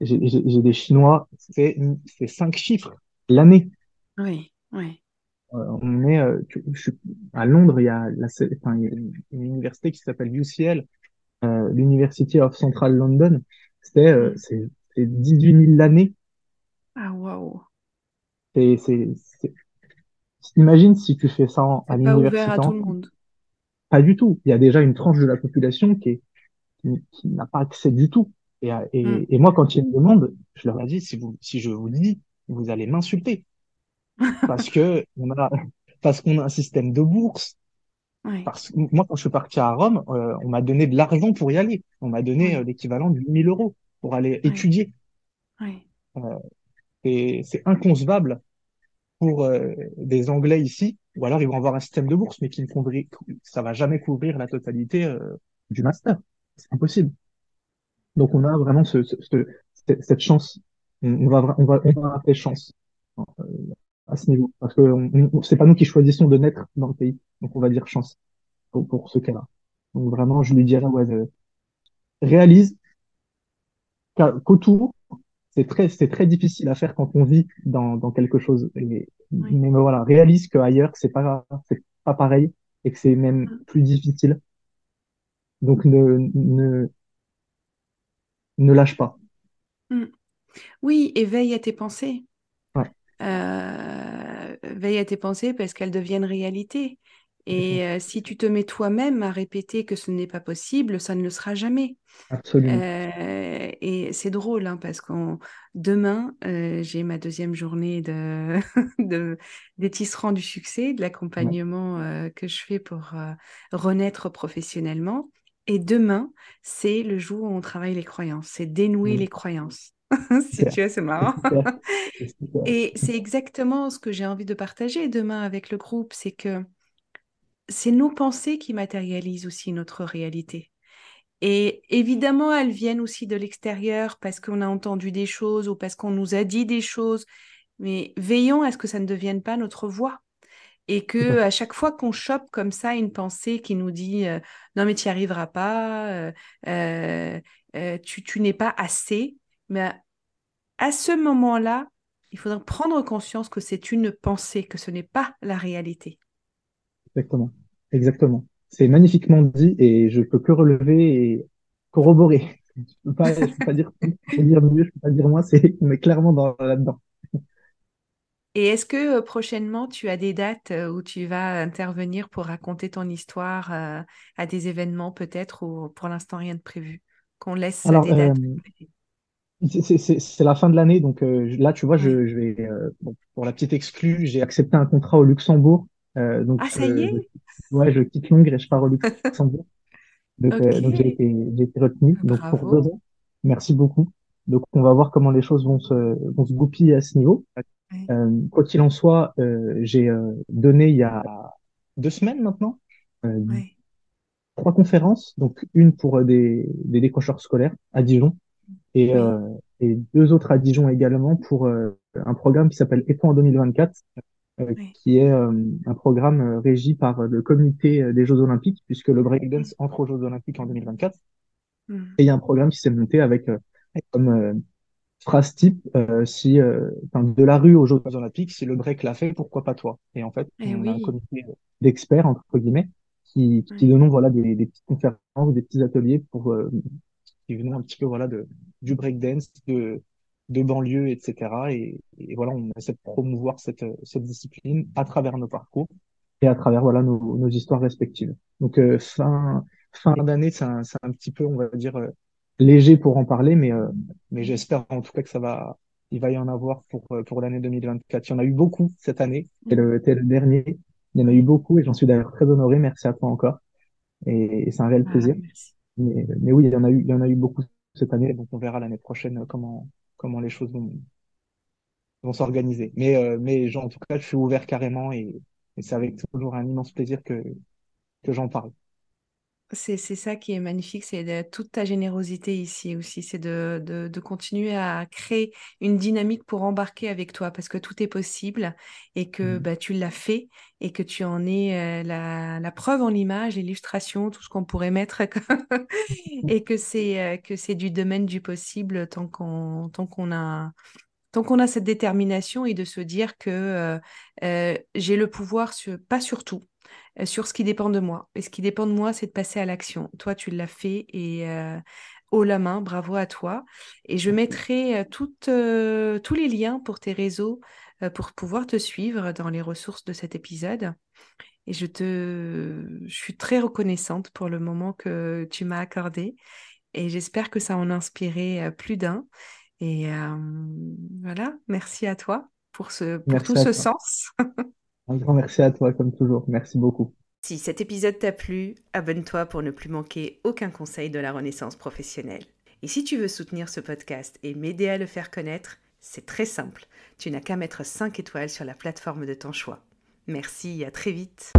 C: j'ai des Chinois. C'est c'est cinq chiffres l'année.
B: Oui, oui.
C: Euh, on est euh, à Londres, il y a, la, enfin, il y a une, université qui s'appelle UCL, euh, l'University of Central London. C'est euh, mm. c'est 18 000 l'année.
B: Ah waouh.
C: C'est c'est Imagine si tu fais ça à l'université.
B: Pas ouvert à tout le monde.
C: Pas du tout. Il y a déjà une tranche de la population qui est qui, n'a pas accès du tout. Et, et, mm. et, moi, quand ils me demandent, je leur ai dit si vous si je vous le dis, vous allez m'insulter [laughs] parce que on a parce qu'on a un système de bourse. Parce que moi, quand je suis parti à Rome, euh, on m'a donné de l'argent pour y aller. On m'a donné euh, l'équivalent de 8000 euros pour aller étudier. Euh, et c'est inconcevable pour euh, des Anglais ici, ou alors ils vont avoir un système de bourse, mais qui ne couvrir, ça va jamais couvrir la totalité euh, du master. C'est impossible. Donc on a vraiment ce, ce, cette chance. On, va on va on va appeler chance euh, à ce niveau, parce que c'est pas nous qui choisissons de naître dans le pays, donc on va dire chance pour, pour ce cas-là. Donc vraiment, je lui dirais ouais, réalise qu'autour c'est très, c'est très difficile à faire quand on vit dans, dans quelque chose. Mais, mais voilà, réalise qu'ailleurs, c'est pas, c'est pas pareil et que c'est même mm. plus difficile. Donc, ne, ne, ne lâche pas.
B: Mm. Oui, et veille à tes pensées. Euh, veille à tes pensées parce qu'elles deviennent réalité. Et euh, si tu te mets toi-même à répéter que ce n'est pas possible, ça ne le sera jamais.
C: Absolument. Euh,
B: et c'est drôle hein, parce que demain, euh, j'ai ma deuxième journée de, [laughs] de, des tisserands du succès, de l'accompagnement que je fais pour renaître professionnellement. Et demain, c'est le jour où on travaille les croyances, c'est dénouer mmh. les croyances. [laughs] si tu veux, c'est marrant. [laughs] Et c'est exactement ce que j'ai envie de partager demain avec le groupe, c'est que c'est nos pensées qui matérialisent aussi notre réalité. Et évidemment, elles viennent aussi de l'extérieur parce qu'on a entendu des choses ou parce qu'on nous a dit des choses. Mais veillons à ce que ça ne devienne pas notre voix. Et que à chaque fois qu'on chope comme ça une pensée qui nous dit euh, non mais tu n'y arriveras pas, euh, euh, tu, tu n'es pas assez, mais à ce moment-là, il faudra prendre conscience que c'est une pensée, que ce n'est pas la réalité.
C: Exactement. Exactement. C'est magnifiquement dit et je peux que relever et corroborer. [laughs] Je peux pas, je peux pas dire, je peux dire mieux, je peux pas dire moins, c'est, on est clairement dans, là-dedans.
B: Et est-ce que euh, prochainement tu as des dates euh, où tu vas intervenir pour raconter ton histoire euh, à des événements peut-être ou pour l'instant rien de prévu? Qu'on laisse
C: Alors,
B: des dates.
C: c'est la fin de l'année, donc là, tu vois, je, je vais, bon, pour la petite exclue, j'ai accepté un contrat au Luxembourg
B: donc, ah, ça y est?
C: Ouais, je quitte Londres et je pars au Luxembourg. [laughs] Donc, j'ai été, été, retenu donc, pour deux ans. Merci beaucoup. Donc, on va voir comment les choses vont se, vont se goupiller à ce niveau. quoi qu'il en soit, j'ai donné il y a deux semaines maintenant trois conférences, donc une pour des, des décrocheurs scolaires à Dijon et, et deux autres à Dijon également pour un programme qui s'appelle EPO en 2024 euh, qui est euh, un programme euh, régi par le comité des Jeux Olympiques, puisque le breakdance entre aux Jeux Olympiques en 2024. Hmm. Et il y a un programme qui s'est monté avec comme phrase type si de la rue aux Jeux Olympiques, si le break l'a fait, pourquoi pas toi? Et en fait,
B: eh
C: on a un comité d'experts entre guillemets qui, qui donnent voilà des, des, petites conférences, des petits ateliers pour qui venaient un petit peu voilà de du breakdance, de de banlieue, etc. Et, et, voilà, on essaie de promouvoir cette, cette discipline à travers nos parcours et à travers voilà nos, nos histoires respectives. Donc euh, fin fin d'année, c'est un, un, petit peu, on va dire, euh, léger pour en parler, mais euh, mais j'espère en tout cas que ça va, il va y en avoir pour pour l'année 2024. Il y en a eu beaucoup cette année. C'était le, le dernier. Il y en a eu beaucoup et j'en suis d'ailleurs très honoré. Merci à toi encore. Et, c'est un réel ah, plaisir. mais, mais oui, il y en a eu, il y en a eu beaucoup cette année. Donc on verra l'année prochaine comment comment les choses vont, vont s'organiser. Mais, euh, mais en tout cas, je suis ouvert carrément et, et c'est avec toujours un immense plaisir que, que j'en parle.
B: C'est ça qui est magnifique, c'est toute ta générosité ici aussi, c'est de, de, de, continuer à créer une dynamique pour embarquer avec toi parce que tout est possible et que mmh. bah, tu l'as fait et que tu en es euh, la, la, preuve en image, l'illustration, tout ce qu'on pourrait mettre [laughs] et que c'est euh, que c'est du domaine du possible tant qu'on tant qu'on a tant qu'on a cette détermination et de se dire que euh, j'ai le pouvoir sur, pas sur tout, sur ce qui dépend de moi. Et ce qui dépend de moi, c'est de passer à l'action. Toi, tu l'as fait et euh, haut la main, bravo à toi. Et je mettrai euh, tous les liens pour tes réseaux pour pouvoir te suivre dans les ressources de cet épisode. Et je te, je suis très reconnaissante pour le moment que tu m'as accordé. Et j'espère que ça en a inspiré plus d'un. Et voilà, merci à toi pour, ce, pour tout ce sens. [laughs]
C: Un grand merci à toi, comme toujours. Merci beaucoup.
A: Si cet épisode t'a plu, abonne-toi pour ne plus manquer aucun conseil de la renaissance professionnelle. Et si tu veux soutenir ce podcast et m'aider à le faire connaître, c'est très simple. Tu n'as qu'à mettre 5 étoiles sur la plateforme de ton choix. Merci et à très vite.